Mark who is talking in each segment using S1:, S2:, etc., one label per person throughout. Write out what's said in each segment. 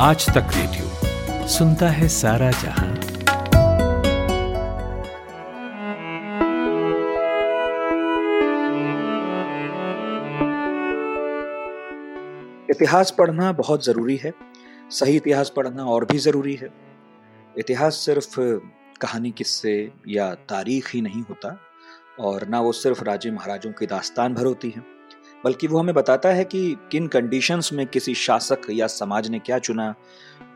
S1: आज तक रेडियो सुनता है सारा जहाँ।
S2: इतिहास पढ़ना बहुत ज़रूरी है, सही इतिहास पढ़ना और भी ज़रूरी है। इतिहास सिर्फ़ कहानी, किस्से या तारीख ही नहीं होता, और ना वो सिर्फ़ राजे महाराजों की दास्तान भर होती है। बल्कि वो हमें बताता है कि किन कंडीशंस में किसी शासक या समाज ने क्या चुना,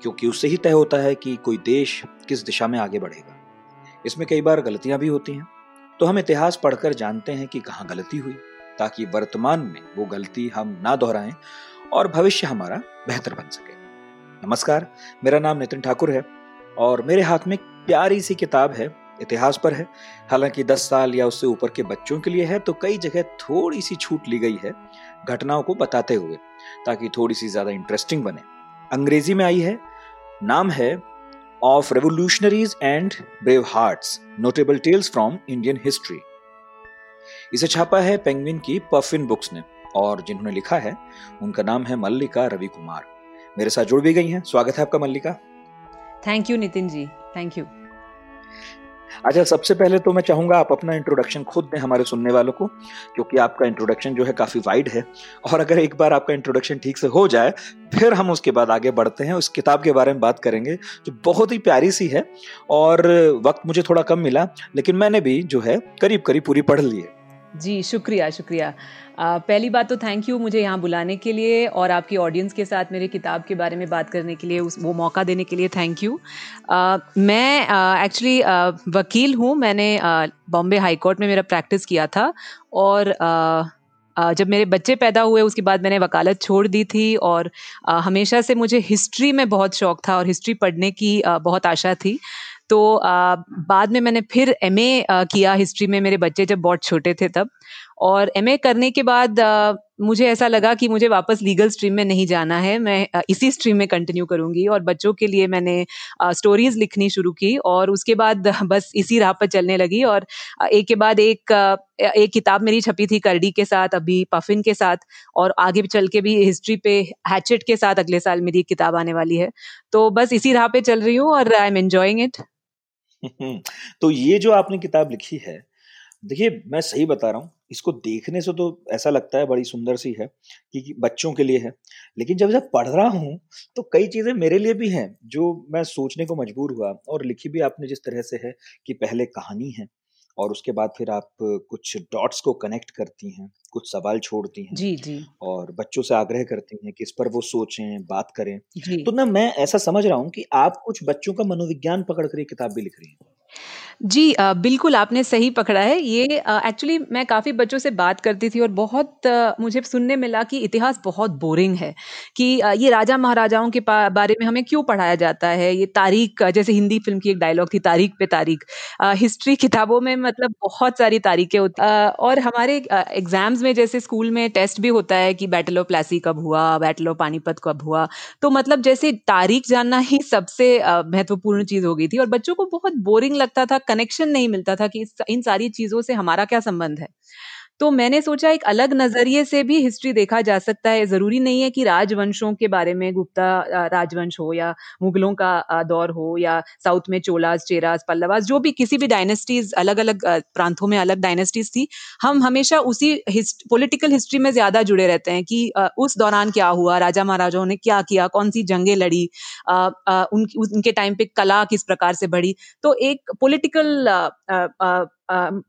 S2: क्योंकि उससे ही तय होता है कि कोई देश किस दिशा में आगे बढ़ेगा। इसमें कई बार गलतियाँ भी होती हैं। तो हम इतिहास पढ़कर जानते हैं कि कहाँ गलती हुई, ताकि वर्तमान में वो गलती हम ना दोहराएँ और भविष्य हमारा बेहतर बन सके। नमस्कार, मेरा नाम नितिन ठाकुर है और मेरे हाथ में प्यारी सी किताब है इतिहास पर है। हालाँकि 10 साल या उससे ऊपर के बच्चों के लिए है तो कई जगह थोड़ी सी छूट ली गई है घटनाओं को बताते हुए, ताकि थोड़ी सी ज़्यादा इंटरेस्टिंग बने। अंग्रेज़ी में आई है, नाम है of revolutionaries and brave hearts notable tales from Indian history इसे छापा है पेंगविन की पफिन बुक्स ने, और जिन्होंने लिखा है, उनका नाम है मल्लिका रवि कुमार मेरे साथ जुड़ भी गई हैं। स्वागत है आपका Mallika.
S3: Thank you Nitin ji thank you
S2: अच्छा सबसे पहले तो मैं चाहूँगा आप अपना इंट्रोडक्शन खुद दें हमारे सुनने वालों को, क्योंकि आपका इंट्रोडक्शन जो है काफ़ी वाइड है। और अगर एक बार आपका इंट्रोडक्शन ठीक से हो जाए, फिर हम उसके बाद आगे बढ़ते हैं, उस किताब के बारे में बात करेंगे, जो बहुत ही प्यारी सी है। और वक्त मुझे थोड़ा कम मिला, लेकिन मैंने भी जो है करीब करीब पूरी पढ़ ली है।
S3: जी शुक्रिया शुक्रिया। आ, पहली बात तो थैंक यू मुझे यहाँ बुलाने के लिए और आपकी ऑडियंस के साथ मेरे किताब के बारे में बात करने के लिए उस वो मौका देने के लिए थैंक यू आ, मैं एक्चुअली वकील हूँ। मैंने बॉम्बे हाई कोर्ट में मेरा प्रैक्टिस किया था और आ, जब मेरे बच्चे पैदा हुए उसके बाद मैंने वकालत छोड़ दी थी और हमेशा से मुझे हिस्ट्री में बहुत शौक था और हिस्ट्री पढ़ने की बहुत आशा थी। तो आ, बाद में मैंने फिर एमए किया हिस्ट्री में। मेरे बच्चे जब बहुत छोटे थे तब। और एमए करने के बाद आ, मुझे ऐसा लगा कि मुझे वापस लीगल स्ट्रीम में नहीं जाना है। मैं इसी स्ट्रीम में कंटिन्यू करूँगी और बच्चों के लिए मैंने स्टोरीज लिखनी शुरू की और उसके बाद बस इसी राह पर चलने लगी और एक के बाद एक एक किताब मेरी छपी थी करडी के साथ अभी पफिन के साथ और आगे चल के भी हिस्ट्री पे हैचेट के साथ अगले साल मेरी किताब आने वाली है। तो बस इसी राह पे चल रही हूँ और आई एम एंजॉइंग इट
S2: तो ये जो आपने किताब लिखी है, देखिए, मैं सही बता रहा हूँ, इसको देखने से तो ऐसा लगता है बड़ी सुंदर सी है कि बच्चों के लिए है, लेकिन जब जब पढ़ रहा हूँ तो कई चीज़ें मेरे लिए भी हैं, जो मैं सोचने को मजबूर हुआ और लिखी भी आपने जिस तरह से है कि पहले कहानी है। और उसके बाद फिर आप कुछ डॉट्स को कनेक्ट करती हैं कुछ सवाल छोड़ती हैं
S3: जी जी।
S2: और बच्चों से आग्रह करती हैं कि इस पर वो सोचें बात करें। तो ना मैं ऐसा समझ रहा हूँ कि आप कुछ बच्चों का मनोविज्ञान पकड़ कर किताब भी लिख रही हैं।
S3: जी बिल्कुल आपने सही पकड़ा है। ये एक्चुअली मैं काफ़ी बच्चों से बात करती थी और बहुत मुझे सुनने मिला कि इतिहास बहुत बोरिंग है कि ये राजा महाराजाओं के बारे में हमें क्यों पढ़ाया जाता है? ये तारीख जैसे हिंदी फ़िल्म की एक डायलॉग थी, तारीख पे तारीख। हिस्ट्री किताबों में मतलब बहुत सारी तारीखें होती और हमारे एग्ज़ाम्स में जैसे स्कूल में टेस्ट भी होता है कि बैटल ऑफ़ प्लासी कब हुआ बैटल ऑफ़ पानीपत कब हुआ। तो मतलब जैसे तारीख जानना ही सबसे महत्वपूर्ण चीज़ हो गई थी और बच्चों को बहुत बोरिंग लगता था कनेक्शन नहीं मिलता था कि इन सारी चीज़ों से हमारा क्या संबंध है। तो मैंने सोचा एक अलग नज़रिए से भी हिस्ट्री देखा जा सकता है। ज़रूरी नहीं है कि राजवंशों के बारे में गुप्ता राजवंश हो या मुगलों का दौर हो या साउथ में चोलास चेरास पल्लवास जो भी किसी भी डायनेस्टीज अलग अलग प्रांतों में अलग डायनेस्टीज थी हम हमेशा उसी हिस्ट, पोलिटिकल हिस्ट्री में ज़्यादा जुड़े रहते हैं कि उस दौरान क्या हुआ राजा महाराजाओं ने क्या किया कौन सी जंगे लड़ी उन, उनके टाइम पे कला किस प्रकार से बढ़ी। तो एक पॉलिटिकल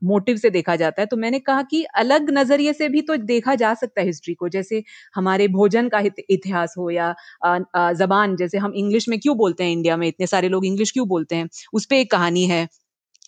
S3: मोटिव से देखा जाता है तो मैंने कहा कि अलग नज़रिए से भी तो देखा जा सकता है हिस्ट्री को, जैसे हमारे भोजन का इतिहास हो या जबान, जैसे हम इंग्लिश में क्यों बोलते हैं इंडिया में, इतने सारे लोग इंग्लिश क्यों बोलते हैं, उस पर एक कहानी है।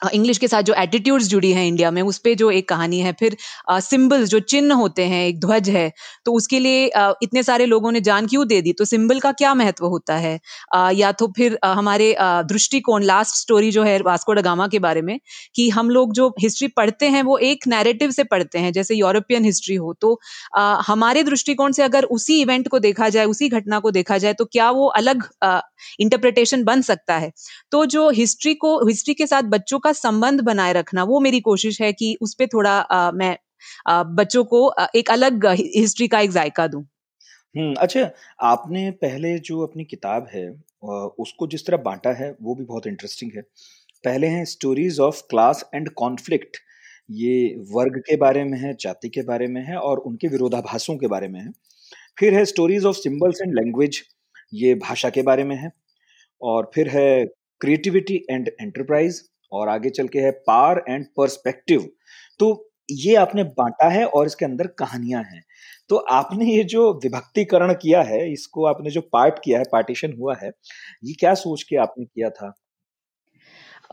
S3: इंग्लिश के साथ जो एटीट्यूड्स जुड़ी हैं इंडिया में उस पर जो एक कहानी है फिर सिंबल्स जो चिन्ह होते हैं एक ध्वज है तो उसके लिए आ, इतने सारे लोगों ने जान क्यों दे दी? तो सिंबल का क्या महत्व होता है? आ, या तो फिर आ, हमारे दृष्टिकोण लास्ट स्टोरी जो है वास्को डगामा के बारे में कि हम लोग जो हिस्ट्री पढ़ते हैं वो एक नैरेटिव से पढ़ते हैं जैसे यूरोपियन हिस्ट्री हो तो आ, हमारे दृष्टिकोण से अगर उसी इवेंट को देखा जाए उसी घटना को देखा जाए तो क्या वो अलग इंटरप्रिटेशन बन सकता है? तो जो हिस्ट्री को हिस्ट्री के साथ बच्चों का संबंध बनाए रखना वो मेरी कोशिश है कि उस पर थोड़ा आ, मैं आ, बच्चों को एक अलग हिस्ट्री का एक जायका दूँ।
S2: हम्म अच्छा आपने पहले जो अपनी किताब है उसको जिस तरह बांटा है वो भी बहुत इंटरेस्टिंग है। पहले हैं stories of class and conflict ये वर्ग के बारे में है जाति के बारे में है और उनके विरोधाभासों के बारे में है। फिर है stories of symbols and language ये भाषा के बारे में है। और फिर है क्रिएटिविटी एंड एंटरप्राइज और आगे चल के है पार एंड परस्पेक्टिव। तो ये आपने बांटा है और इसके अंदर कहानियाँ हैं। तो आपने ये जो विभक्तिकरण किया है, इसको आपने जो पार्ट किया है, पार्टीशन हुआ है, ये क्या सोच के आपने किया था?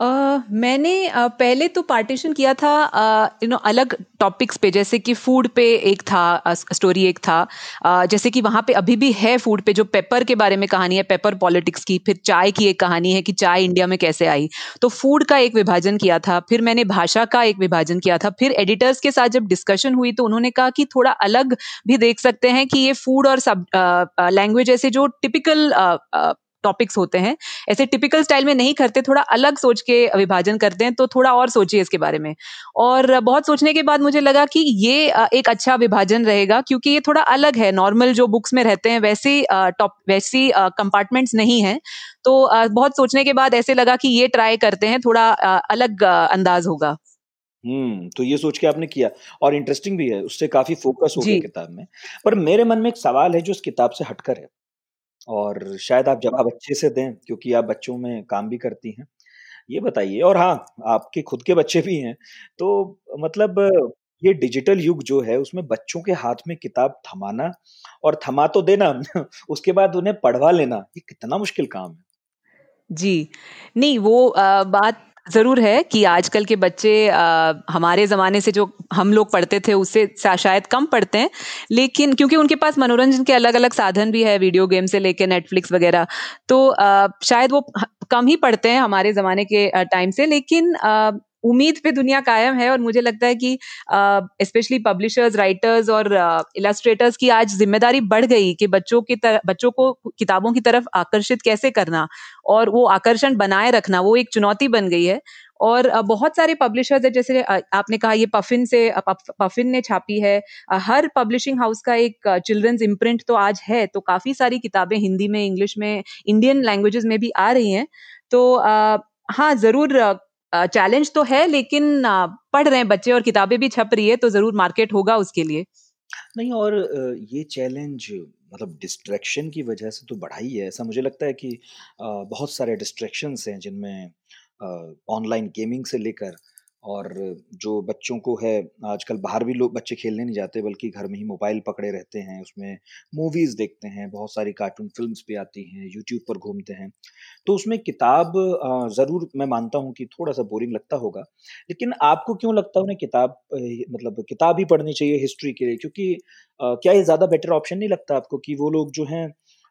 S3: Uh, मैंने uh, पहले तो पार्टीशन किया था you uh, know you know, अलग टॉपिक्स पे जैसे कि फ़ूड पे एक था स्टोरी uh, एक था uh, जैसे कि वहाँ पे अभी भी है फ़ूड पे जो पेपर के बारे में कहानी है पेपर पॉलिटिक्स की फिर चाय की एक कहानी है कि चाय इंडिया में कैसे आई। तो फ़ूड का एक विभाजन किया था फिर मैंने भाषा का एक विभाजन किया था फिर एडिटर्स के साथ जब डिस्कशन हुई तो उन्होंने कहा कि थोड़ा अलग भी देख सकते हैं कि ये फ़ूड और सब लैंग्वेज ऐसे जो टिपिकल टॉपिक्स होते हैं। ऐसे टिपिकल स्टाइल में नहीं करते थोड़ा अलग सोच के विभाजन करते हैं तो थोड़ा और सोचिए इसके बारे में। और बहुत सोचने के बाद मुझे लगा कि ये एक अच्छा विभाजन रहेगा क्योंकि ये थोड़ा अलग है। नॉर्मल जो बुक्स में रहते हैं वैसी टॉप वैसी कंपार्टमेंट्स नहीं है। तो बहुत सोचने के बाद ऐसे लगा कि ये ट्राई करते हैं थोड़ा अलग अंदाज होगा।
S2: हम्म तो ये सोच के आपने किया और इंटरेस्टिंग भी है उससे काफ़ी फोकस हो गया किताब में। पर मेरे मन में एक सवाल है जो इस किताब से हटकर है। और शायद आप जवाब अच्छे से दें क्योंकि आप बच्चों में काम भी करती हैं। ये बताइए और हाँ, आपके खुद के बच्चे भी हैं, तो मतलब ये डिजिटल युग जो है उसमें बच्चों के हाथ में किताब थमाना और थमा तो देना उसके बाद उन्हें पढ़वा लेना, ये कितना मुश्किल काम है?
S3: जी। नहीं वो आ, बात ज़रूर है कि आजकल के बच्चे आ, हमारे ज़माने से जो हम लोग पढ़ते थे उससे शायद कम पढ़ते हैं। लेकिन क्योंकि उनके पास मनोरंजन के अलग अलग साधन भी है वीडियो गेम से लेकर नेटफ्लिक्स वगैरह तो आ, शायद वो कम ही पढ़ते हैं हमारे ज़माने के टाइम से। लेकिन आ, उम्मीद पे दुनिया कायम है और मुझे लगता है कि स्पेशली पब्लिशर्स राइटर्स और इलास्ट्रेटर्स की आज ज़िम्मेदारी बढ़ गई कि बच्चों की तरफ़ बच्चों को किताबों की तरफ़ आकर्षित कैसे करना और वो आकर्षण बनाए रखना, वो एक चुनौती बन गई है। और बहुत सारे पब्लिशर्स है, जैसे आपने कहा ये पफिन से पफिन ने छापी है। हर पब्लिशिंग हाउस का एक चिल्ड्रंस इम्प्रिंट तो आज है तो काफ़ी सारी किताबें हिंदी में, इंग्लिश में इंडियन लैंग्वेजेस में भी आ रही हैं। तो हाँ ज़रूर चैलेंज तो है, लेकिन पढ़ रहे हैं बच्चे और किताबें भी छप रही है तो ज़रूर मार्केट होगा उसके लिए।
S2: नहीं, और ये चैलेंज मतलब डिस्ट्रैक्शन की वजह से तो बढ़ा ही है। ऐसा मुझे लगता है कि बहुत सारे डिस्ट्रैक्शंस हैं जिनमें ऑनलाइन गेमिंग से लेकर और जो बच्चों को है, आजकल बाहर भी लोग बच्चे खेलने नहीं जाते, बल्कि घर में ही मोबाइल पकड़े रहते हैं, उसमें मूवीज़ देखते हैं, बहुत सारी कार्टून फिल्म्स भी आती हैं यूट्यूब पर घूमते हैं। तो उसमें किताब ज़रूर मैं मानता हूँ कि थोड़ा सा बोरिंग लगता होगा, लेकिन आपको क्यों लगता है उन्हें किताब मतलब किताब ही पढ़नी चाहिए हिस्ट्री के लिए? क्योंकि क्या ये ज़्यादा बेटर ऑप्शन नहीं लगता आपको कि वो लोग जो हैं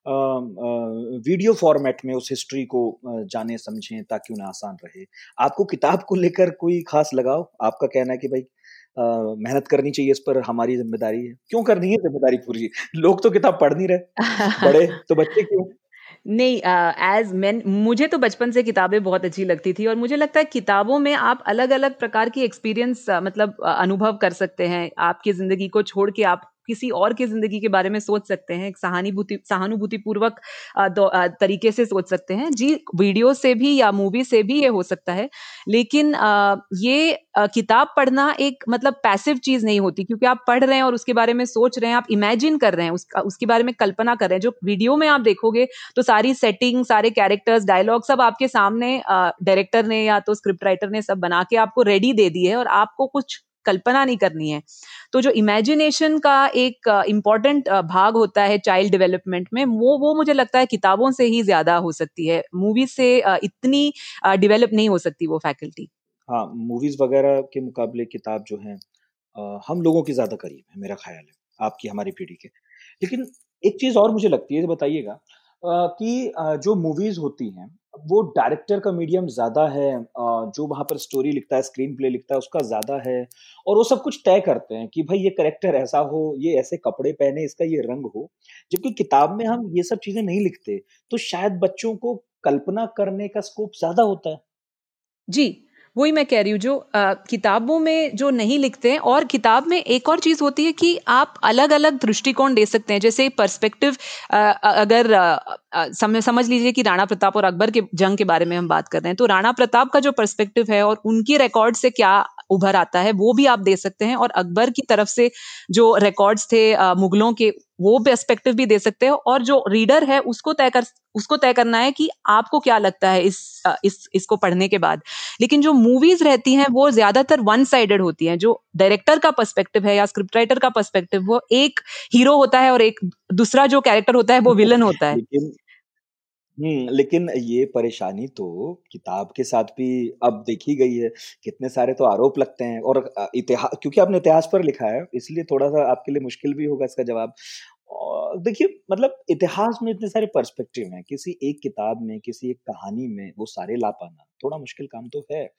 S2: वीडियो फॉर्मेट में उस हिस्ट्री को जाने समझें ताकि उन्हें आसान रहे। आपको किताब को लेकर कोई खास लगाव? आपका कहना है कि भाई मेहनत करनी चाहिए इस पर हमारी ज़िम्मेदारी है। क्यों करनी है ज़िम्मेदारी पूरी? लोग तो किताब पढ़ नहीं रहे। बड़े तो बच्चे क्यों?
S3: नहीं एज uh, मैन मुझे तो बचपन से किताबें बहुत अच्छी लगती थी और मुझे लगता है किताबों में आप अलग अलग प्रकार की एक्सपीरियंस uh, मतलब uh, अनुभव कर सकते हैं। आपकी ज़िंदगी को छोड़ के आप किसी और की ज़िंदगी के बारे में सोच सकते हैं सहानुभूति सहानुभूति पूर्वक तरीके से सोच सकते हैं। जी, वीडियो से भी या मूवी से भी ये हो सकता है, लेकिन ये किताब पढ़ना एक मतलब पैसिव चीज़ नहीं होती, क्योंकि आप पढ़ रहे हैं और उसके बारे में सोच रहे हैं, आप इमेजिन कर रहे हैं, उसका, उसके बारे में कल्पना कर रहे हैं। जो वीडियो में आप देखोगे तो सारी सेटिंग सारे कैरेक्टर्स डायलॉग सब आपके सामने डायरेक्टर ने या तो स्क्रिप्ट राइटर ने सब बना के आपको रेडी दे दी है और आपको कुछ कल्पना नहीं करनी है। तो जो इमेजिनेशन का एक इंपॉर्टेंट भाग होता है चाइल्ड डेवलपमेंट में, वो वो मुझे लगता है किताबों से ही ज़्यादा हो सकती है। मूवीज़ से इतनी डेवलप नहीं हो सकती वो फैकल्टी
S2: हाँ मूवीज़ वगैरह के मुकाबले किताब जो है हम लोगों के ज़्यादा करीब है, मेरा ख्याल है, आपकी, हमारी पीढ़ी के। लेकिन एक चीज़ और मुझे लगती है बताइएगा कि जो मूवीज़ होती हैं वो डायरेक्टर का मीडियम ज़्यादा है जो वहाँ पर स्टोरी लिखता है स्क्रीन प्ले लिखता है, उसका ज़्यादा है। और वो सब कुछ तय करते हैं कि भाई ये करेक्टर ऐसा हो, ये ऐसे कपड़े पहने, इसका ये रंग हो। जबकि किताब में हम ये सब चीज़ें नहीं लिखते तो शायद बच्चों को कल्पना करने का स्कोप ज़्यादा होता है।
S3: जी वही मैं कह रही हूँ जो आ, किताबों में जो नहीं लिखते हैं और किताब में एक और चीज़ होती है कि आप अलग अलग दृष्टिकोण दे सकते हैं जैसे पर्सपेक्टिव अगर आ, समझ समझ लीजिए कि राणा प्रताप और अकबर के जंग के बारे में हम बात कर रहे हैं तो राणा प्रताप का जो पर्सपेक्टिव है और उनके रिकॉर्ड से क्या उभर आता है वो भी आप दे सकते हैं और अकबर की तरफ़ से जो रिकॉर्ड्स थे मुगलों के वो पर्सपेक्टिव भी दे सकते हैं और जो रीडर है उसको तय कर उसको तय करना है कि आपको क्या लगता है इस इस इसको पढ़ने के बाद लेकिन जो मूवीज़ रहती हैं वो ज़्यादातर वन साइडेड होती हैं जो डायरेक्टर का पर्सपेक्टिव है या स्क्रिप्ट राइटर का पर्सपेक्टिव वो एक हीरो होता है और एक दूसरा जो कैरेक्टर होता है वो विलन होता है
S2: हम्म लेकिन ये परेशानी तो किताब के साथ भी अब देखी गई है। कितने सारे तो आरोप लगते हैं और इतिहास क्योंकि आपने इतिहास पर लिखा है, इसलिए थोड़ा-सा आपके लिए मुश्किल भी होगा इसका जवाब। देखिए मतलब इतिहास में इतने सारे पर्सपेक्टिव हैं, किसी एक किताब में, किसी एक कहानी में वो सारे ला पाना थोड़ा मुश्किल काम तो है।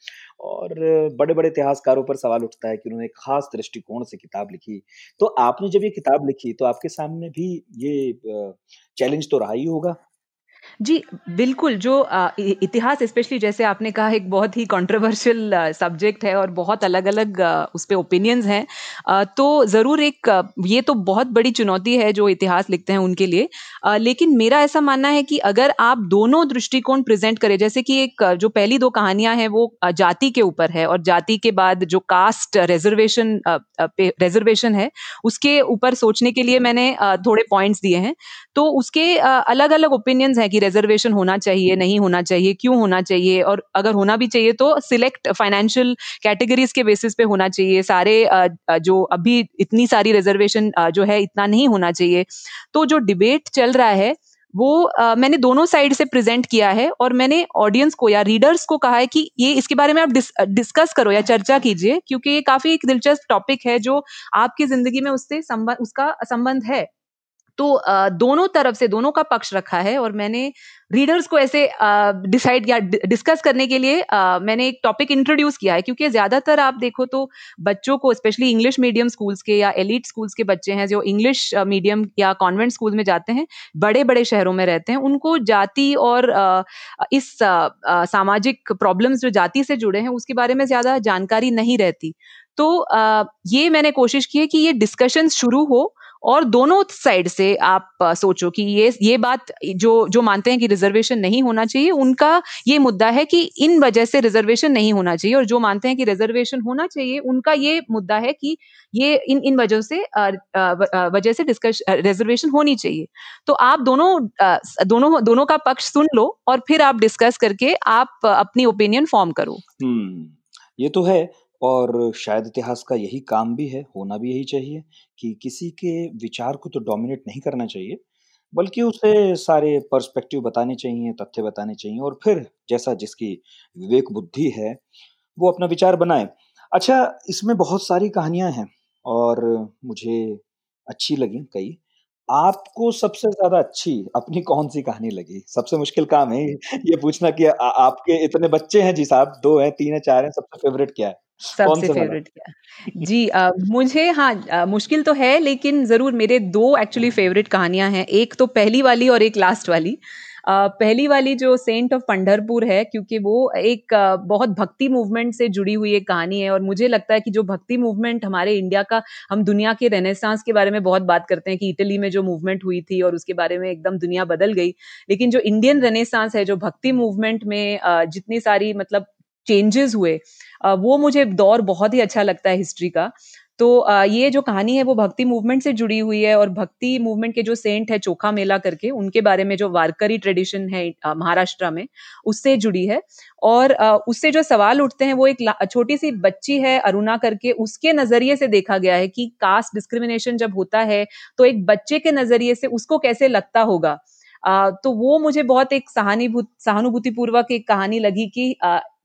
S2: और बड़े-बड़े इतिहासकारों पर सवाल उठता है कि उन्होंने खास दृष्टिकोण से किताब लिखी। तो आपने जब ये किताब लिखी तो आपके सामने भी ये चैलेंज तो रहा ही होगा?
S3: जी, बिल्कुल जो इतिहास स्पेशली जैसे आपने कहा एक बहुत ही कंट्रोवर्शियल सब्जेक्ट है और बहुत अलग-अलग उस पे ओपिनियंस हैं। तो ज़रूर एक ये तो बहुत बड़ी चुनौती है जो इतिहास लिखते हैं उनके लिए। लेकिन मेरा ऐसा मानना है कि अगर आप दोनों दृष्टिकोण प्रेज़ेंट करें जैसे कि एक जो पहली दो कहानियाँ हैं वो जाति के ऊपर है और जाति के बाद जो कास्ट रिज़र्वेशन पे रिज़र्वेशन है, उसके ऊपर सोचने के लिए मैंने थोड़े पॉइंट्स दिए हैं। तो उसके अलग-अलग ओपिनियंस हैं कि रिजर्वेशन होना चाहिए नहीं होना चाहिए क्यों होना चाहिए? और अगर होना भी चाहिए तो सिलेक्ट फाइनेंशियल कैटेगरीज के बेसिस पे होना चाहिए। सारे जो अभी इतनी सारी रिजर्वेशन जो है इतना नहीं होना चाहिए। तो जो डिबेट चल रहा है वो आ, मैंने दोनों साइड से प्रेजेंट किया है और मैंने ऑडियंस को या रीडर्स को कहा है कि ये इसके बारे में आप डिस, डिस्कस करो या चर्चा कीजिए क्योंकि ये काफ़ी एक दिलचस्प टॉपिक है जो आपकी ज़िंदगी में उससे संबंध उसका संबंध है। तो दोनों तरफ़ से, दोनों का पक्ष रखा है और मैंने रीडर्स को ऐसे डिसाइड या डिस्कस करने के लिए मैंने एक टॉपिक इंट्रोड्यूस किया है। क्योंकि ज़्यादातर आप देखो तो बच्चों को स्पेशली इंग्लिश मीडियम स्कूल्स के या एलिट स्कूल्स के बच्चे हैं, जो इंग्लिश मीडियम या कॉन्वेंट स्कूल में जाते हैं बड़े बड़े शहरों में रहते हैं, उनको जाति और इस सामाजिक प्रॉब्लम्स जो जाति से जुड़े हैं, उसके बारे में ज़्यादा जानकारी नहीं रहती। तो ये मैंने कोशिश की है कि ये डिस्कशन शुरू हो और दोनों साइड से आप सोचो कि ये ये बात जो जो मानते हैं कि रिजर्वेशन नहीं होना चाहिए, उनका ये मुद्दा है कि इन वजह से रिजर्वेशन नहीं होना चाहिए और जो मानते हैं कि रिजर्वेशन होना चाहिए, उनका ये मुद्दा है कि ये इन इन वजह से वजह से डिस्कश रिजर्वेशन होनी चाहिए। तो आप दोनों दोनों दोनों का पक्ष सुन लो और फिर आप डिस्कस करके आप अपनी ओपिनियन फॉर्म करो।
S2: हम्म ये तो है। और शायद इतिहास का यही काम भी है, होना भी यही चाहिए कि किसी के विचार को तो डोमिनेट नहीं करना चाहिए, बल्कि उसे सारे पर्सपेक्टिव बताने चाहिए, तथ्य बताने चाहिए और फिर जैसा जिसकी विवेक बुद्धि है, वो अपना विचार बनाए। अच्छा, इसमें बहुत सारी कहानियाँ हैं और मुझे अच्छी लगी कई। आपको सबसे ज़्यादा अच्छी अपनी कौन-सी कहानी लगी? सबसे मुश्किल काम है ये पूछना कि आ आपके इतने बच्चे हैं जी साहब, दो हैं, तीन हैं, चार हैं, सबसे फ़ेवरेट क्या है?
S3: सबसे फेवरेट क्या? जी आ, मुझे हाँ आ, मुश्किल तो है लेकिन ज़रूर मेरे दो एक्चुअली फेवरेट कहानियाँ हैं एक तो पहली वाली और एक लास्ट वाली। आ, पहली वाली जो सेंट ऑफ़ पंडरपुर है क्योंकि वो एक आ, बहुत भक्ति मूवमेंट से जुड़ी हुई एक कहानी है और मुझे लगता है कि जो भक्ति मूवमेंट हमारे इंडिया का हम दुनिया के रेनेसांस के बारे में बहुत बात करते हैं कि इटली में जो मूवमेंट हुई थी और उसके बारे में एकदम दुनिया बदल गई। लेकिन जो इंडियन रेनेसांस है जो भक्ति मूवमेंट में जितनी सारी मतलब चेंजेस हुए। वो मुझे दौर बहुत ही अच्छा लगता है हिस्ट्री का। तो ये जो कहानी है वो भक्ति मूवमेंट से जुड़ी हुई है और भक्ति मूवमेंट के जो सेंट है चोखा मेला करके, उनके बारे में जो वारकरी ट्रेडिशन है महाराष्ट्र में, उससे जुड़ी है। और उससे जो सवाल उठते हैं वो एक छोटी सी बच्ची है अरुणा करके, उसके नज़रिए से देखा गया है कि कास्ट डिस्क्रिमिनेशन जब होता है तो एक बच्चे के नज़रिए से उसको कैसे लगता होगा। तो वो मुझे बहुत एक सहानुभूति, सहानुभूतिपूर्वक एक कहानी लगी कि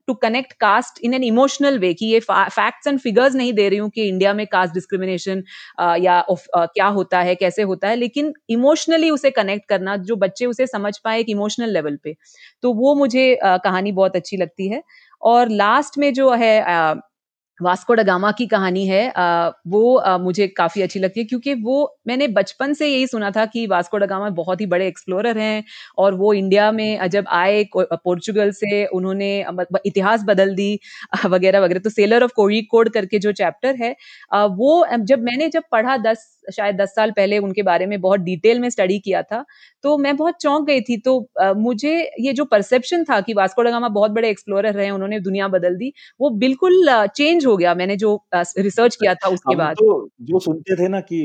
S3: to connect caste in an emotional way कि ये फैक्ट्स एंड फिगर्स नहीं दे रही हूँ कि इंडिया में कास्ट डिस्क्रिमिनेशन या uh, क्या होता है कैसे होता है लेकिन इमोशनली उसे कनेक्ट करना जो बच्चे उसे समझ पाए एक इमोशनल लेवल पे तो वो मुझे uh, कहानी बहुत अच्छी लगती है। और लास्ट में जो है uh, वास्को डगामा की कहानी है। आ, वो आ, मुझे काफ़ी अच्छी लगती है क्योंकि वो मैंने बचपन से यही सुना था कि वास्को डगामा बहुत ही बड़े एक्सप्लोरर हैं और वो इंडिया में जब आए पोर्चुगल से उन्होंने इतिहास बदल दी वगैरह वगैरह तो सेलर ऑफ़ कोई कोड करके जो चैप्टर है आ, वो जब मैंने जब पढ़ा दस शायद दस साल पहले उनके बारे में बहुत डिटेल में स्टडी किया था तो मैं बहुत चौंक गई थी। तो आ, मुझे ये जो परसेप्शन था कि वास्को डगामा बहुत बड़े एक्सप्लोरर रहे उन्होंने दुनिया बदल दी वो बिल्कुल चेंज हो गया मैंने जो रिसर्च किया था उसके बाद।
S2: तो जो सुनते थे ना कि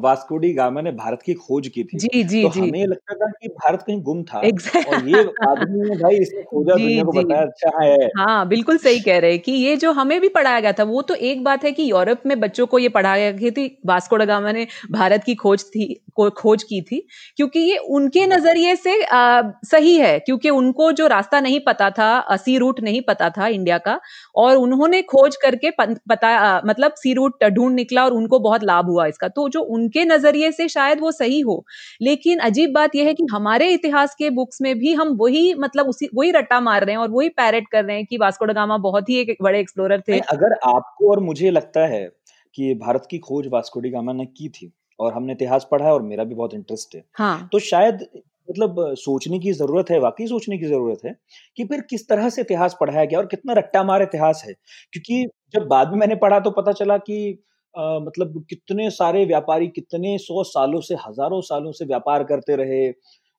S2: वास्कोडी गामा ने भारत की खोज की थी
S3: जी जी
S2: तो
S3: जी।
S2: हमें लगता था कि भारत कहीं गुम था।
S3: Exactly.
S2: और ये आदमी ने भाई इसने खोजा
S3: जी,
S2: दुनिया को बताया अच्छा है।
S3: हाँ बिल्कुल सही कह रहे हैं कि ये जो हमें भी पढ़ाया गया था वो तो एक बात है कि यूरोप में बच्चों को ये पढ़ाया गया कि वास्को डगामा ने भारत की खोज थी खोज की थी क्योंकि ये उनके नज़रिए से आ, सही है क्योंकि उनको जो रास्ता नहीं पता था असी रूट नहीं पता था इंडिया का और उन्होंने खोज करके पता मतलब सी रूट ढूंढ निकला और उनको बहुत लाभ हुआ इसका तो जो उनके नज़रिए से शायद वो सही हो लेकिन अजीब बात यह है कि हमारे इतिहास के बुक्स में भी हम वही मतलब उसी वही रट्टा मार रहे हैं और वही पैरेट कर रहे हैं कि वास्को डगामा बहुत ही एक बड़े एक्सप्लोरर थे
S2: अगर आपको और मुझे लगता है कि भारत की खोज वास्को डगामा ने की थी और हमने इतिहास पढ़ा है और मेरा भी बहुत इंटरेस्ट है
S3: हाँ.
S2: तो शायद मतलब सोचने की ज़रूरत है वाकई सोचने की ज़रूरत है कि फिर किस तरह से इतिहास पढ़ाया गया और कितना रट्टा मार इतिहास है। क्योंकि जब बाद में मैंने पढ़ा तो पता चला कि आ, मतलब कितने सारे व्यापारी कितने सौ सालों से हज़ारों सालों से व्यापार करते रहे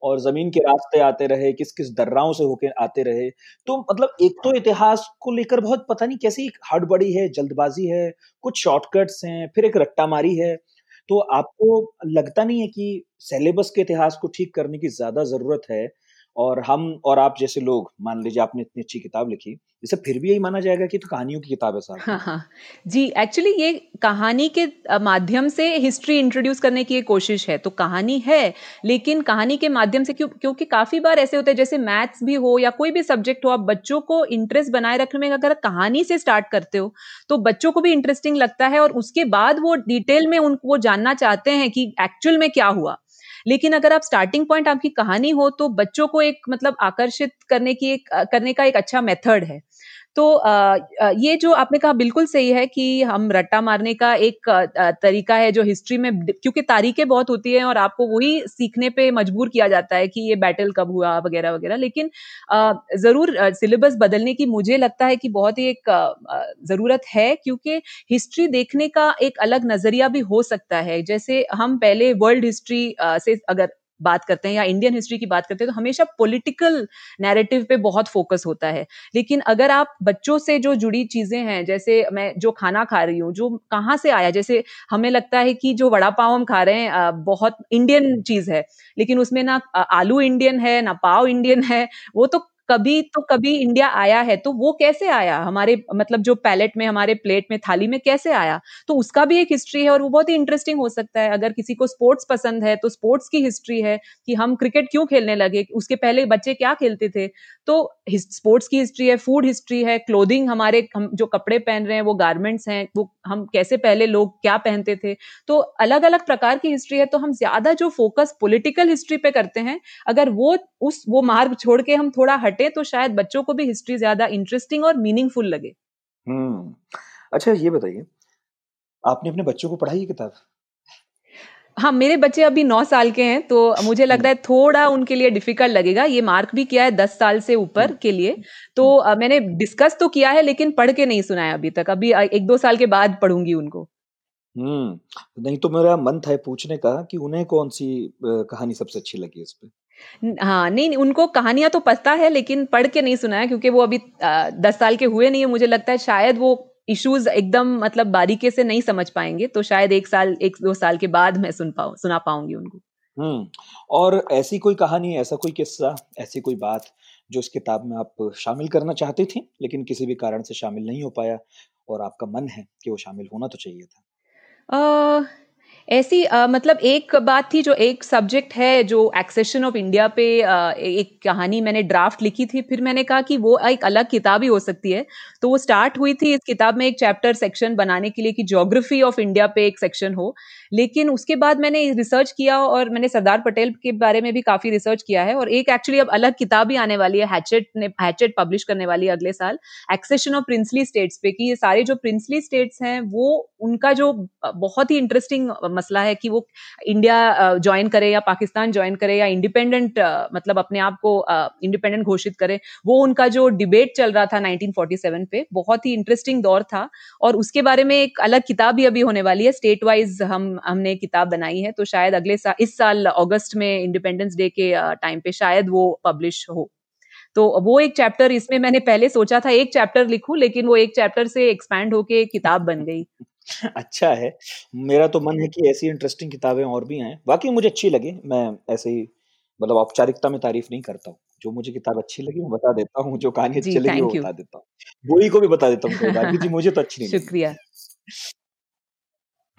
S2: और ज़मीन के रास्ते आते रहे किस किस दर्राओं से होके आते रहे। तो मतलब एक तो इतिहास को लेकर बहुत पता नहीं कैसी हड़बड़ी है जल्दबाजी है कुछ शॉर्टकट्स हैं फिर एक रट्टा मारी है। तो आपको लगता नहीं है कि सिलेबस के इतिहास को ठीक करने की ज़्यादा ज़रूरत है? और हम, और आप जैसे लोग, मान लीजिए आपने इतनी अच्छी किताब लिखी इसे फिर भी यही माना जाएगा कि तो कहानियों की किताब है साहब।
S3: हाँ हाँ। जी एक्चुअली ये कहानी के माध्यम से हिस्ट्री इंट्रोड्यूस करने की कोशिश है तो कहानी है, लेकिन कहानी के माध्यम से क्यों, क्योंकि काफ़ी बार ऐसे होते हैं, जैसे मैथ्स भी हो या कोई भी सब्जेक्ट हो, आप बच्चों को इंटरेस्ट बनाए रखने में अगर कहानी से स्टार्ट करते हो तो बच्चों को भी इंटरेस्टिंग लगता है और उसके बाद वो डिटेल में उनको जानना चाहते हैं कि एक्चुअल में क्या हुआ। लेकिन अगर आप स्टार्टिंग पॉइंट आपकी कहानी हो तो बच्चों को एक मतलब आकर्षित करने की एक करने का एक अच्छा मेथड है। तो ये जो आपने कहा बिल्कुल सही है कि हम रट्टा मारने का एक तरीका है जो हिस्ट्री में क्योंकि तारीखें बहुत होती हैं और आपको वही सीखने पे मजबूर किया जाता है कि ये बैटल कब हुआ, वगैरह वगैरह। लेकिन ज़रूर सिलेबस बदलने की मुझे लगता है कि बहुत ही एक ज़रूरत है क्योंकि हिस्ट्री देखने का एक अलग नज़रिया भी हो सकता है। जैसे हम पहले वर्ल्ड हिस्ट्री से अगर बात करते हैं या इंडियन हिस्ट्री की बात करते हैं तो हमेशा पॉलिटिकल नैरेटिव पे बहुत फोकस होता है। लेकिन अगर आप बच्चों से जो जुड़ी चीज़ें हैं, जैसे मैं जो खाना खा रही हूँ, जो कहाँ से आया, जैसे हमें लगता है कि जो वड़ा पाव हम खा रहे हैं बहुत इंडियन चीज़ है, लेकिन उसमें ना आलू इंडियन है, ना पाव इंडियन है, वो तो कभी तो कभी इंडिया आया है तो वो कैसे आया? हमारे मतलब जो पैलेट में, हमारे प्लेट में, थाली में कैसे आया? तो उसका भी एक हिस्ट्री है और वो बहुत ही इंटरेस्टिंग हो सकता है। अगर किसी को स्पोर्ट्स पसंद है तो स्पोर्ट्स की हिस्ट्री है कि हम क्रिकेट क्यों खेलने लगे? उसके पहले बच्चे क्या खेलते थे? तो स्पोर्ट्स की हिस्ट्री है फ़ूड हिस्ट्री है क्लोदिंग हमारे हम, जो कपड़े पहन रहे हैं, वो गारमेंट्स हैं, वो हम कैसे पहले लोग क्या पहनते थे? तो अलग अलग प्रकार की हिस्ट्री है तो हम ज़्यादा जो फोकस पॉलिटिकल हिस्ट्री पे करते हैं, अगर वो, उस, वो मार्ग छोड़ के हम थोड़ा हटे तो शायद बच्चों को भी हिस्ट्री ज़्यादा इंटरेस्टिंग और मीनिंगफुल लगे।
S2: हम्म। अच्छा ये बताइए, आपने अपने बच्चों को पढ़ाई किताब?
S3: हाँ मेरे बच्चे अभी नौ साल के हैं तो मुझे लग रहा है थोड़ा उनके लिए डिफ़िकल्ट लगेगा। ये मार्क भी किया है दस साल से ऊपर के लिए। तो आ, मैंने डिस्कस तो किया है लेकिन पढ़ के नहीं सुनाया अभी तक। अभी एक दो साल के बाद पढ़ूँगी उनको।
S2: हम्म नहीं तो मेरा मन था पूछने का कि उन्हें कौन सी कहानी सबसे अच्छी लगी इस पे?
S3: हाँ नहीं, नहीं उनको कहानियाँ तो पता है लेकिन पढ़ के नहीं सुनाया क्योंकि वो अभी दस साल के हुए नहीं है। मुझे लगता है शायद वो इश्यूज़ एकदम मतलब बारीके से नहीं समझ पाएँगे तो शायद एक साल एक दो साल के बाद मैं सुन पाऊ सुना पाऊँगी उनको
S2: हम्म और ऐसी कोई कहानी ऐसा कोई किस्सा ऐसी कोई बात जो इस किताब में आप शामिल करना चाहती थी लेकिन किसी भी कारण से शामिल नहीं हो पाया और आपका मन है कि वो शामिल होना तो चाहिए था
S3: uh... ऐसी आ, मतलब एक बात थी जो एक सब्जेक्ट है जो एक्सेशन ऑफ़ इंडिया पे आ, एक कहानी मैंने ड्राफ्ट लिखी थी फिर मैंने कहा कि वो एक अलग किताब ही हो सकती है। तो वो स्टार्ट हुई थी इस किताब में एक चैप्टर सेक्शन बनाने के लिए कि जोग्राफी ऑफ़ इंडिया पे एक सेक्शन हो। लेकिन उसके बाद मैंने रिसर्च किया और मैंने सरदार पटेल के बारे में भी काफ़ी रिसर्च किया है और एक एक्चुअली अब अलग किताब भी आने वाली है हैचेट ने हैचेट पब्लिश करने वाली है अगले साल एक्सेशन ऑफ़ प्रिंसली स्टेट्स पे कि ये सारे जो प्रिंसली स्टेट्स हैं, वो उनका जो बहुत ही इंटरेस्टिंग मसला है कि वो इंडिया ज्वाइन करे या पाकिस्तान ज्वाइन करे या इंडिपेंडेंट मतलब अपने आप को इंडिपेंडेंट घोषित करे, वो उनका जो डिबेट चल रहा था 1947 पे, बहुत ही इंटरेस्टिंग दौर था और उसके बारे में एक अलग किताब भी अभी होने वाली है स्टेट वाइज हम हमने किताब बनाई है तो शायद अगले साल इस साल अगस्त में इंडिपेंडेंस डे के टाइम पे शायद वो पब्लिश हो। तो वो एक चैप्टर इसमें मैंने पहले सोचा था एक चैप्टर लिखूं लेकिन वो एक चैप्टर से एक्सपैंड होके किताब बन गई।
S2: अच्छा है। मेरा तो मन है कि ऐसी इंटरेस्टिंग किताबें और भी आए। बाकी मुझे अच्छी लगी। मैं ऐसे ही मतलब औपचारिकता में तारीफ़ नहीं करता हूँ। जो मुझे किताब अच्छी लगी मैं बता देता हूँ। जो कहानी अच्छी लगी वो बता देता हूँ। वही को भी बता देता हूँ जी मुझे तो अच्छी नहीं
S3: शुक्रिया।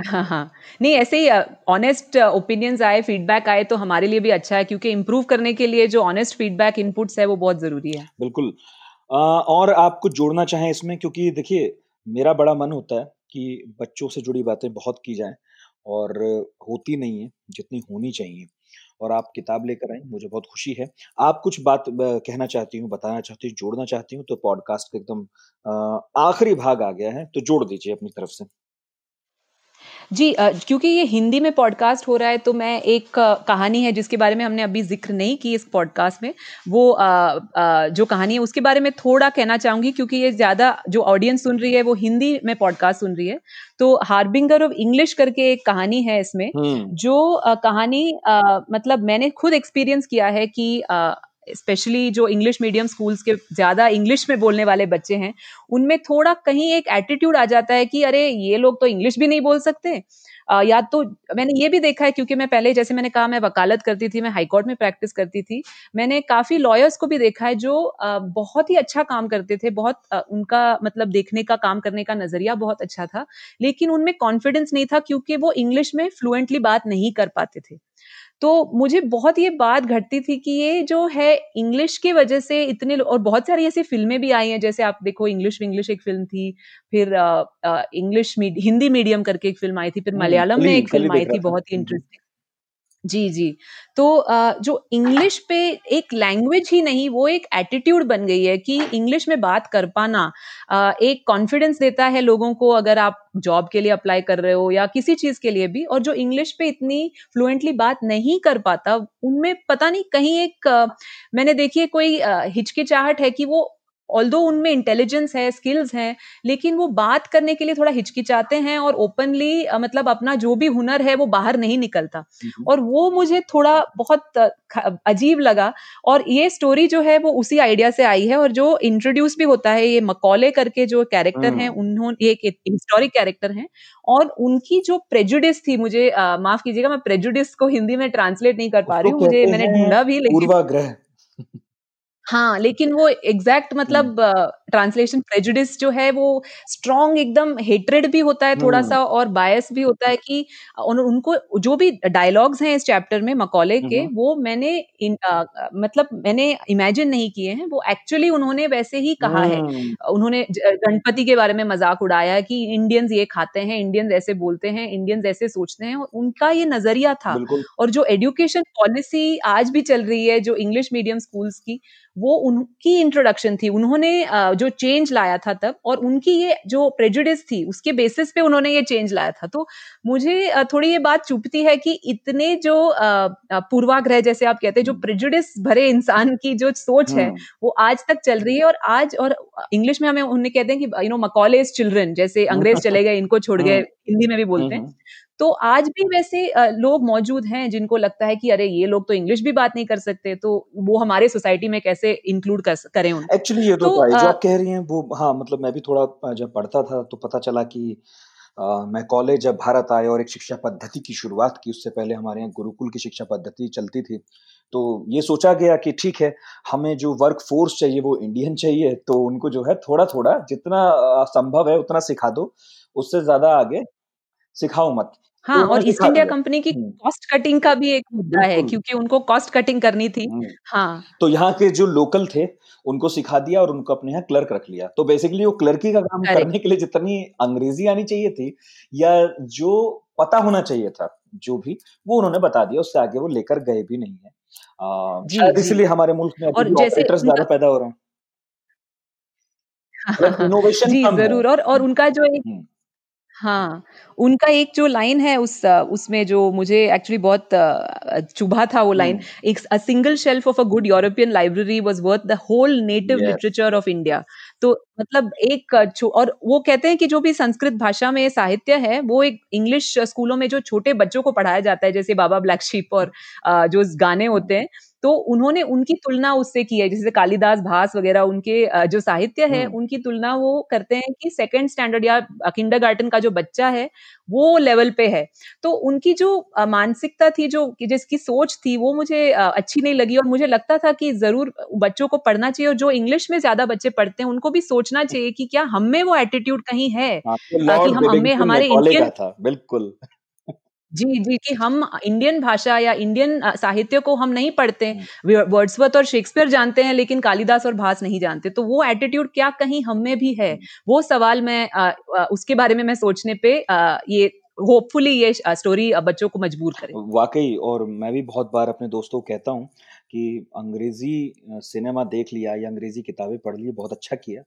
S3: हाँ हाँ। नहीं ऐसे ही ऑनेस्ट ओपिनियंस आए फीडबैक आए तो हमारे लिए भी अच्छा है क्योंकि इम्प्रूव करने के लिए जो ऑनेस्ट फीडबैक इनपुट्स है वो बहुत ज़रूरी है।
S2: बिल्कुल। आ, और आप कुछ जोड़ना चाहें इसमें क्योंकि देखिए मेरा बड़ा मन होता है कि बच्चों से जुड़ी बातें बहुत की जाएँ और होती नहीं है जितनी होनी चाहिए। और आप किताब लेकर आए मुझे बहुत खुशी है। आप कुछ बात कहना चाहती हूँ बताना चाहती हूँ जोड़ना चाहती हूँ तो पॉडकास्ट का एकदम आखिरी भाग आ गया है तो जोड़ दीजिए अपनी तरफ़ से।
S3: जी क्योंकि ये हिंदी में पॉडकास्ट हो रहा है तो मैं एक कहानी है जिसके बारे में हमने अभी ज़िक्र नहीं की इस पॉडकास्ट में वो जो कहानी है उसके बारे में थोड़ा कहना चाहूँगी क्योंकि ये ज़्यादा जो ऑडियंस सुन रही है वो हिंदी में पॉडकास्ट सुन रही है तो हार्बिंगर ऑफ़ इंग्लिश करके एक कहानी है इसमें हम्म। जो कहानी मतलब मैंने खुद एक्सपीरियंस किया है कि स्पेशली जो इंग्लिश मीडियम स्कूल्स के ज़्यादा इंग्लिश में बोलने वाले बच्चे हैं, उनमें थोड़ा कहीं एक एटीट्यूड आ जाता है कि अरे, ये लोग तो इंग्लिश भी नहीं बोल सकते। या तो मैंने ये भी देखा है क्योंकि मैं पहले जैसे मैंने कहा, मैं वकालत करती थी, मैं हाईकोर्ट में प्रैक्टिस करती थी, मैंने काफ़ी लॉयर्स को भी देखा है जो बहुत ही अच्छा काम करते थे, बहुत उनका मतलब देखने का, काम करने का नज़रिया बहुत अच्छा था, लेकिन उनमें कॉन्फिडेंस नहीं था क्योंकि वो इंग्लिश में फ्लुएंटली बात नहीं कर पाते थे। तो मुझे बहुत ये बात घटती थी कि ये जो है इंग्लिश की वजह से इतने और बहुत सारी ऐसी फ़िल्में भी आई हैं जैसे आप देखो इंग्लिश इंग्लिश एक फ़िल्म थी फिर इंग्लिश हिंदी मीडियम करके एक फ़िल्म आई थी फिर हम्म, मलयालम में एक फ़िल्म आई थी बहुत ही इंटरेस्टिंग जी जी। तो जो इंग्लिश पे एक लैंग्वेज ही नहीं, वो एक एटीट्यूड बन गई है कि इंग्लिश में बात कर पाना एक कॉन्फिडेंस देता है लोगों को अगर आप जॉब के लिए अप्लाई कर रहे हो या किसी चीज़ के लिए भी और जो इंग्लिश पे इतनी फ्लुएंटली बात नहीं कर पाता, उनमें पता नहीं कहीं एक मैंने देखिए कोई हिचकिचाहट है कि वो ऑल उनमें इंटेलिजेंस है स्किल्स हैं लेकिन वो बात करने के लिए थोड़ा हिचकिचाते हैं और ओपनली मतलब अपना जो भी हुनर है वो बाहर नहीं निकलता। और वो मुझे थोड़ा बहुत अजीब लगा। और ये स्टोरी जो है वो उसी आइडिया से आई है और जो इंट्रोड्यूस भी होता है ये मकौले करके जो कैरेक्टर हैं उन्होंने एक हिस्टोरिक कैरेक्टर हैं और उनकी जो प्रेजुडिस थी मुझे माफ़ कीजिएगा मैं प्रेजुडिस को हिंदी में ट्रांसलेट नहीं कर पा रही हूँ मुझे मैंने ढूंढा भी
S2: लेकिन
S3: हाँ लेकिन वो एग्जैक्ट मतलब ट्रांसलेशन प्रेजुडिस जो है वो स्ट्रॉन्ग एकदम हेट्रेड भी होता है थोड़ा सा और बायस भी होता है कि उन, उनको जो भी डायलॉग्स हैं इस चैप्टर में मकौले के वो मैंने इन, आ, मतलब मैंने इमेजिन नहीं किए हैं। वो एक्चुअली उन्होंने वैसे ही कहा है। उन्होंने गणपति के बारे में मज़ाक उड़ाया कि इंडियंस ये खाते हैं इंडियंस ऐसे बोलते हैं इंडियंस ऐसे सोचते हैं उनका ये नज़रिया था। और जो एजुकेशन पॉलिसी आज भी चल रही है जो इंग्लिश मीडियम स्कूल्स की वो उनकी इंट्रोडक्शन थी। उन्होंने जो चेंज लाया था तब और उनकी ये जो प्रेजुडिस थी उसके बेसिस पे उन्होंने ये चेंज लाया था। तो मुझे थोड़ी ये बात चुपती है कि इतने जो पूर्वाग्रह जैसे आप कहते हैं जो प्रेजुडिस भरे इंसान की जो सोच है वो आज तक चल रही है और आज और इंग्लिश में हमें उन्हें कहते हैं कि यू नो मकॉलेज चिल्ड्रन जैसे अंग्रेज़ चले गए इनको छोड़ गए हिंदी में भी बोलते हैं। तो आज भी वैसे लोग मौजूद हैं जिनको लगता है कि अरे ये लोग तो इंग्लिश भी बात नहीं कर सकते तो वो हमारे सोसाइटी में कैसे इंक्लूड कर करें उनको?
S2: एक्चुअली ये तो, तो जो आप कह रही हैं वो हाँ मतलब मैं भी थोड़ा जब पढ़ता था तो पता चला कि आ, मैं कॉलेज जब भारत आए और एक शिक्षा पद्धति की शुरुआत की उससे पहले हमारे यहाँ गुरुकुल की शिक्षा पद्धति चलती थी तो ये सोचा गया कि ठीक है हमें जो वर्क फोर्स चाहिए वो इंडियन चाहिए तो उनको जो है थोड़ा थोड़ा जितना संभव है उतना सिखा दो उससे ज़्यादा आगे सिखाओ मत।
S3: हाँ और ईस्ट इंडिया कंपनी की कॉस्ट कटिंग का भी एक मुद्दा है क्योंकि उनको कॉस्ट कटिंग करनी थी। हाँ।
S2: तो यहाँ के जो लोकल थे उनको सिखा दिया और उनको अपने यहाँ क्लर्क रख लिया। तो बेसिकली वो क्लर्की का काम करने के लिए जितनी अंग्रेज़ी आनी चाहिए थी या जो पता होना चाहिए था जो भी वो उन्होंने बता दिया। उससे आगे वो लेकर गए भी नहीं है। इसलिए हमारे मुल्क में और जैसे ज़्यादा पैदा हो रहे हैं।
S3: इनोवेशन जी ज़रूर। और और उनका जो एक हम्म। हाँ, उनका एक जो लाइन है उस उसमें जो मुझे एक्चुअली बहुत चुभा था वो लाइन हम्म। एक a single shelf of a good European library was worth the whole native literature of India तो मतलब एक और वो कहते हैं कि जो भी संस्कृत भाषा में साहित्य है वो एक इंग्लिश स्कूलों में जो छोटे बच्चों को पढ़ाया जाता है जैसे बाबा ब्लैक शीप और जो गाने होते हैं तो उन्होंने उनकी तुलना उससे की है जैसे कालिदास भास वगैरह उनके जो साहित्य है उनकी तुलना वो करते हैं कि सेकंड स्टैंडर्ड या किंडर का जो बच्चा है वो लेवल पे है। तो उनकी जो मानसिकता थी जो जिसकी सोच थी वो मुझे अच्छी नहीं लगी और मुझे लगता था कि ज़रूर बच्चों को पढ़ना चाहिए और जो इंग्लिश में ज़्यादा बच्चे पढ़ते हैं उनको भी सोचना चाहिए कि क्या हम में वो एटीट्यूड कहीं है? हाँ, तो कि हम हमें हमारे इंडियन
S2: बिल्कुल।
S3: जी, जी, कि हम इंडियन भाषा या इंडियन साहित्य को हम नहीं पढ़ते। वर्ड्सवर्थ और शेक्सपियर जानते हैं लेकिन कालिदास और भास नहीं जानते। तो वो एटीट्यूड क्या कहीं हम में भी है? वो सवाल मैं उसके बारे में मैं सोचने पे ये होपफुली ये स्टोरी बच्चों को मजबूर करे।
S2: वाकई और मैं भी बहुत बार अपने दोस्तों को कहता हूँ कि अंग्रेज़ी सिनेमा देख लिया या अंग्रेज़ी किताबें पढ़ ली बहुत अच्छा किया।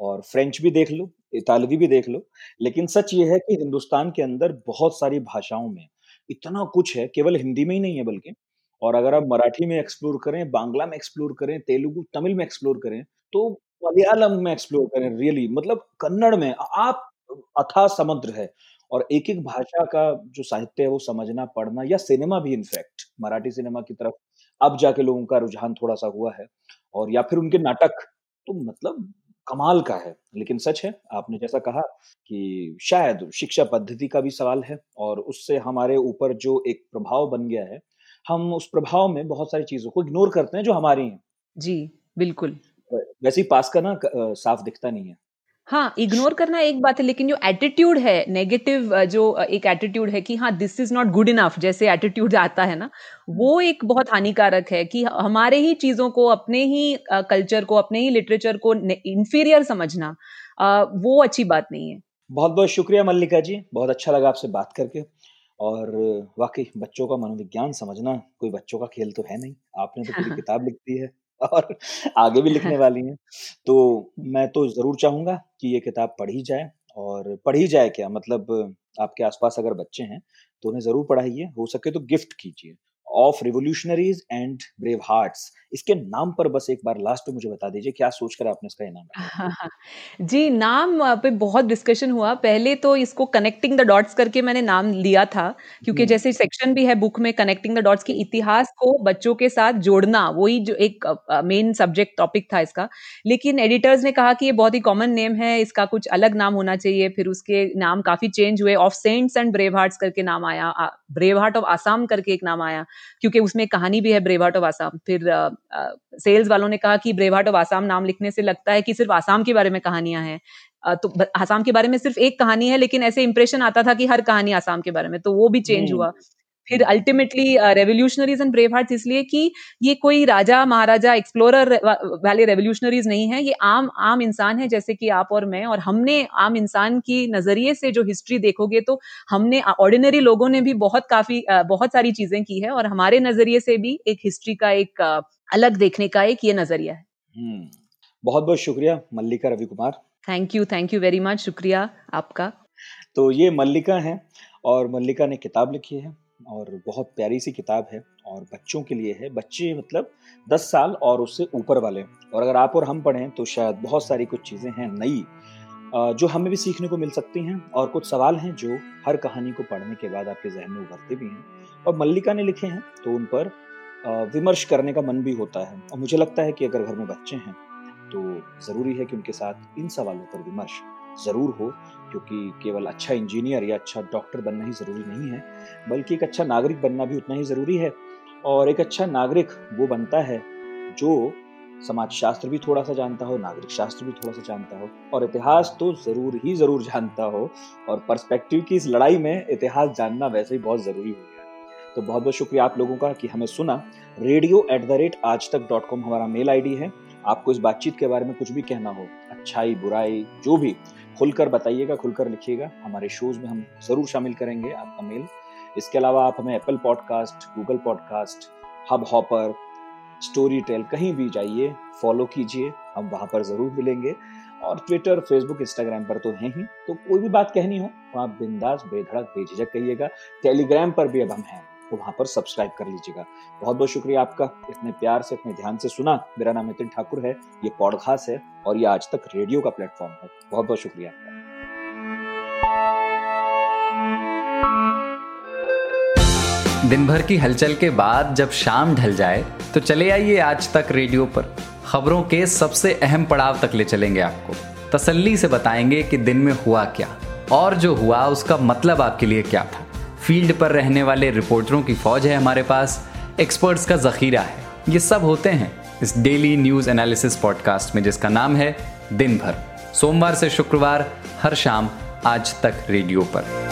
S2: और फ्रेंच भी देख लो इतालवी भी देख लो, लेकिन सच ये है कि हिंदुस्तान के अंदर बहुत सारी भाषाओं में इतना कुछ है, केवल हिंदी में ही नहीं है बल्कि, और अगर आप मराठी में एक्सप्लोर करें, बांग्ला में एक्सप्लोर करें, तेलुगु, तमिल में एक्सप्लोर करें तो मलयालम में एक्सप्लोर करें रियली मतलब कन्नड़ में, आप अथा समुद्र है। और एक एक भाषा का जो साहित्य है, वो समझना, पढ़ना या सिनेमा भी इनफैक्ट मराठी सिनेमा की तरफ़, अब जाके लोगों का रुझान थोड़ा सा हुआ है, और या फिर उनके नाटक तो मतलब कमाल का है। लेकिन सच है आपने जैसा कहा कि शायद शिक्षा पद्धति का भी सवाल है और उससे हमारे ऊपर जो एक प्रभाव बन गया है हम उस प्रभाव में बहुत सारी चीज़ों को इग्नोर करते हैं जो हमारी हैं।
S3: जी बिल्कुल।
S2: वैसे ही पास का ना साफ़ दिखता नहीं है।
S3: हाँ इग्नोर करना एक बात है लेकिन जो एटीट्यूड है नेगेटिव जो एक एटीट्यूड है कि हाँ this is not good enough जैसे एटीट्यूड आता है ना वो एक बहुत हानिकारक है कि हमारे ही चीज़ों को अपने ही कल्चर को अपने ही लिटरेचर को इंफीरियर समझना वो अच्छी बात नहीं है।
S2: बहुत बहुत शुक्रिया मल्लिका जी बहुत अच्छा लगा आपसे बात करके और वाकई बच्चों का मनोविज्ञान समझना कोई बच्चों का खेल तो है नहीं आपने तो पूरी किताब लिख दी है। और आगे भी लिखने वाली हैं। तो मैं तो ज़रूर चाहूँगा कि ये किताब पढ़ी जाए और पढ़ी जाए क्या? मतलब आपके आसपास अगर बच्चे हैं तो उन्हें ज़रूर पढ़ाइए। हो सके तो गिफ्ट कीजिए। Of revolutionaries and brave hearts. इसके नाम पर बस एक बार लास्ट में मुझे बता दीजिए क्या सोचकर आपने इसका इनाम हाँ,
S3: हाँ। जी नाम पे बहुत डिस्कशन हुआ पहले तो इसको कनेक्टिंग द डॉट्स करके मैंने नाम लिया था क्योंकि हम्म। जैसे सेक्शन भी है बुक में कनेक्टिंग द डॉट्स के इतिहास को बच्चों के साथ जोड़ना वही जो एक मेन सब्जेक्ट टॉपिक था इसका लेकिन एडिटर्स ने कहा कि ये बहुत ही कॉमन नेम है इसका कुछ अलग नाम होना चाहिए फिर उसके नाम काफ़ी चेंज हुए of saints and brave hearts करके नाम आया ब्रेव हार्ट ऑफ़ आसाम करके एक नाम आया क्योंकि उसमें कहानी भी है ब्रेव हार्ट ऑफ़ आसाम फिर सेल्स वालों ने कहा कि ब्रेवार्ट ऑफ़ आसाम नाम लिखने से लगता है कि सिर्फ़ आसाम के बारे में कहानियाँ हैं। तो आसाम के बारे में सिर्फ़ एक कहानी है लेकिन ऐसे इंप्रेशन आता था कि हर कहानी आसाम के बारे में तो वो भी चेंज हुआ। फिर ultimately revolutionaries and brave heart इसलिए कि ये कोई राजा महाराजा एक्सप्लोरर वाले रेवोल्यूशनरीज नहीं है ये आम आम इंसान है जैसे कि आप और मैं और हमने आम इंसान की नज़रिए से जो हिस्ट्री देखोगे तो हमने ऑर्डिनरी लोगों ने भी बहुत काफ़ी बहुत सारी चीज़ें की है और हमारे नज़रिए से भी एक हिस्ट्री का एक अलग देखने का एक ये नज़रिया है। हम्म,
S2: बहुत बहुत शुक्रिया Mallika Ravi Kumar
S3: thank you thank you very much शुक्रिया आपका।
S2: तो ये मल्लिका है और मल्लिका ने किताब लिखी है और बहुत प्यारी सी किताब है और बच्चों के लिए है। बच्चे मतलब दस साल और उससे ऊपर वाले और अगर आप और हम पढ़ें तो शायद बहुत सारी कुछ चीज़ें हैं नई जो हमें भी सीखने को मिल सकती हैं और कुछ सवाल हैं जो हर कहानी को पढ़ने के बाद आपके जहन में उभरते भी हैं। और मल्लिका ने लिखे हैं तो उन पर विमर्श करने का मन भी होता है। और मुझे लगता है कि अगर घर में बच्चे हैं तो ज़रूरी है कि उनके साथ इन सवालों पर विमर्श ज़रूर हो, क्योंकि केवल अच्छा इंजीनियर या अच्छा डॉक्टर बनना ही ज़रूरी नहीं है, बल्कि एक अच्छा नागरिक बनना भी उतना ही ज़रूरी है। और एक अच्छा नागरिक वो बनता है जो समाज शास्त्र भी थोड़ा सा जानता हो, नागरिक शास्त्र भी थोड़ा सा जानता हो, और इतिहास तो ज़रूर ही ज़रूर जानता हो, और पर्सपेक्टिव की इस लड़ाई में इतिहास जानना वैसे ही बहुत ज़रूरी हो गया। तो बहुत बहुत शुक्रिया आप लोगों का कि हमें सुना। Radio at the rate Aaj Tak dot com हमारा मेल आईडी है। आपको इस बातचीत के बारे में कुछ भी कहना हो, अच्छाई, बुराई, जो भी, खुलकर बताइएगा, खुलकर लिखिएगा। हमारे शोज़ में हम ज़रूर शामिल करेंगे आपका मेल इसके अलावा आप हमें Apple podcast Google podcast Hubhopper Storytel कहीं भी जाइए फॉलो कीजिए। हम वहाँ पर ज़रूर मिलेंगे। और ट्विटर फेसबुक इंस्टाग्राम पर तो हैं ही। तो कोई भी बात कहनी हो तो आप बिंदास, बेधड़क, बेझिझक कहिएगा। टेलीग्राम पर भी अब हम हैं। तो वहाँ पर सब्सक्राइब कर लीजिएगा। बहुत बहुत शुक्रिया आपका इतने प्यार से, इतने ध्यान से सुना। मेरा नाम नितिन ठाकुर है, ये पॉडकास्ट है और ये आज तक रेडियो का प्लेटफॉर्म है। बहुत बहुत शुक्रिया आपका।
S4: दिन भर की हलचल के बाद जब शाम ढल जाए तो चले आइए आज तक रेडियो पर। खबरों के सबसे अहम पड़ाव तक ले चलेंगे आपको। तसल्ली से बताएँगे कि दिन में हुआ क्या, और जो हुआ उसका मतलब आपके लिए क्या था। फ़ील्ड पर रहने वाले रिपोर्टरों की फौज है हमारे पास। एक्सपर्ट्स का जखीरा है। ये सब होते हैं इस डेली न्यूज़ एनालिसिस पॉडकास्ट में, जिसका नाम है दिन भर सोमवार से शुक्रवार, हर शाम, आज तक रेडियो पर।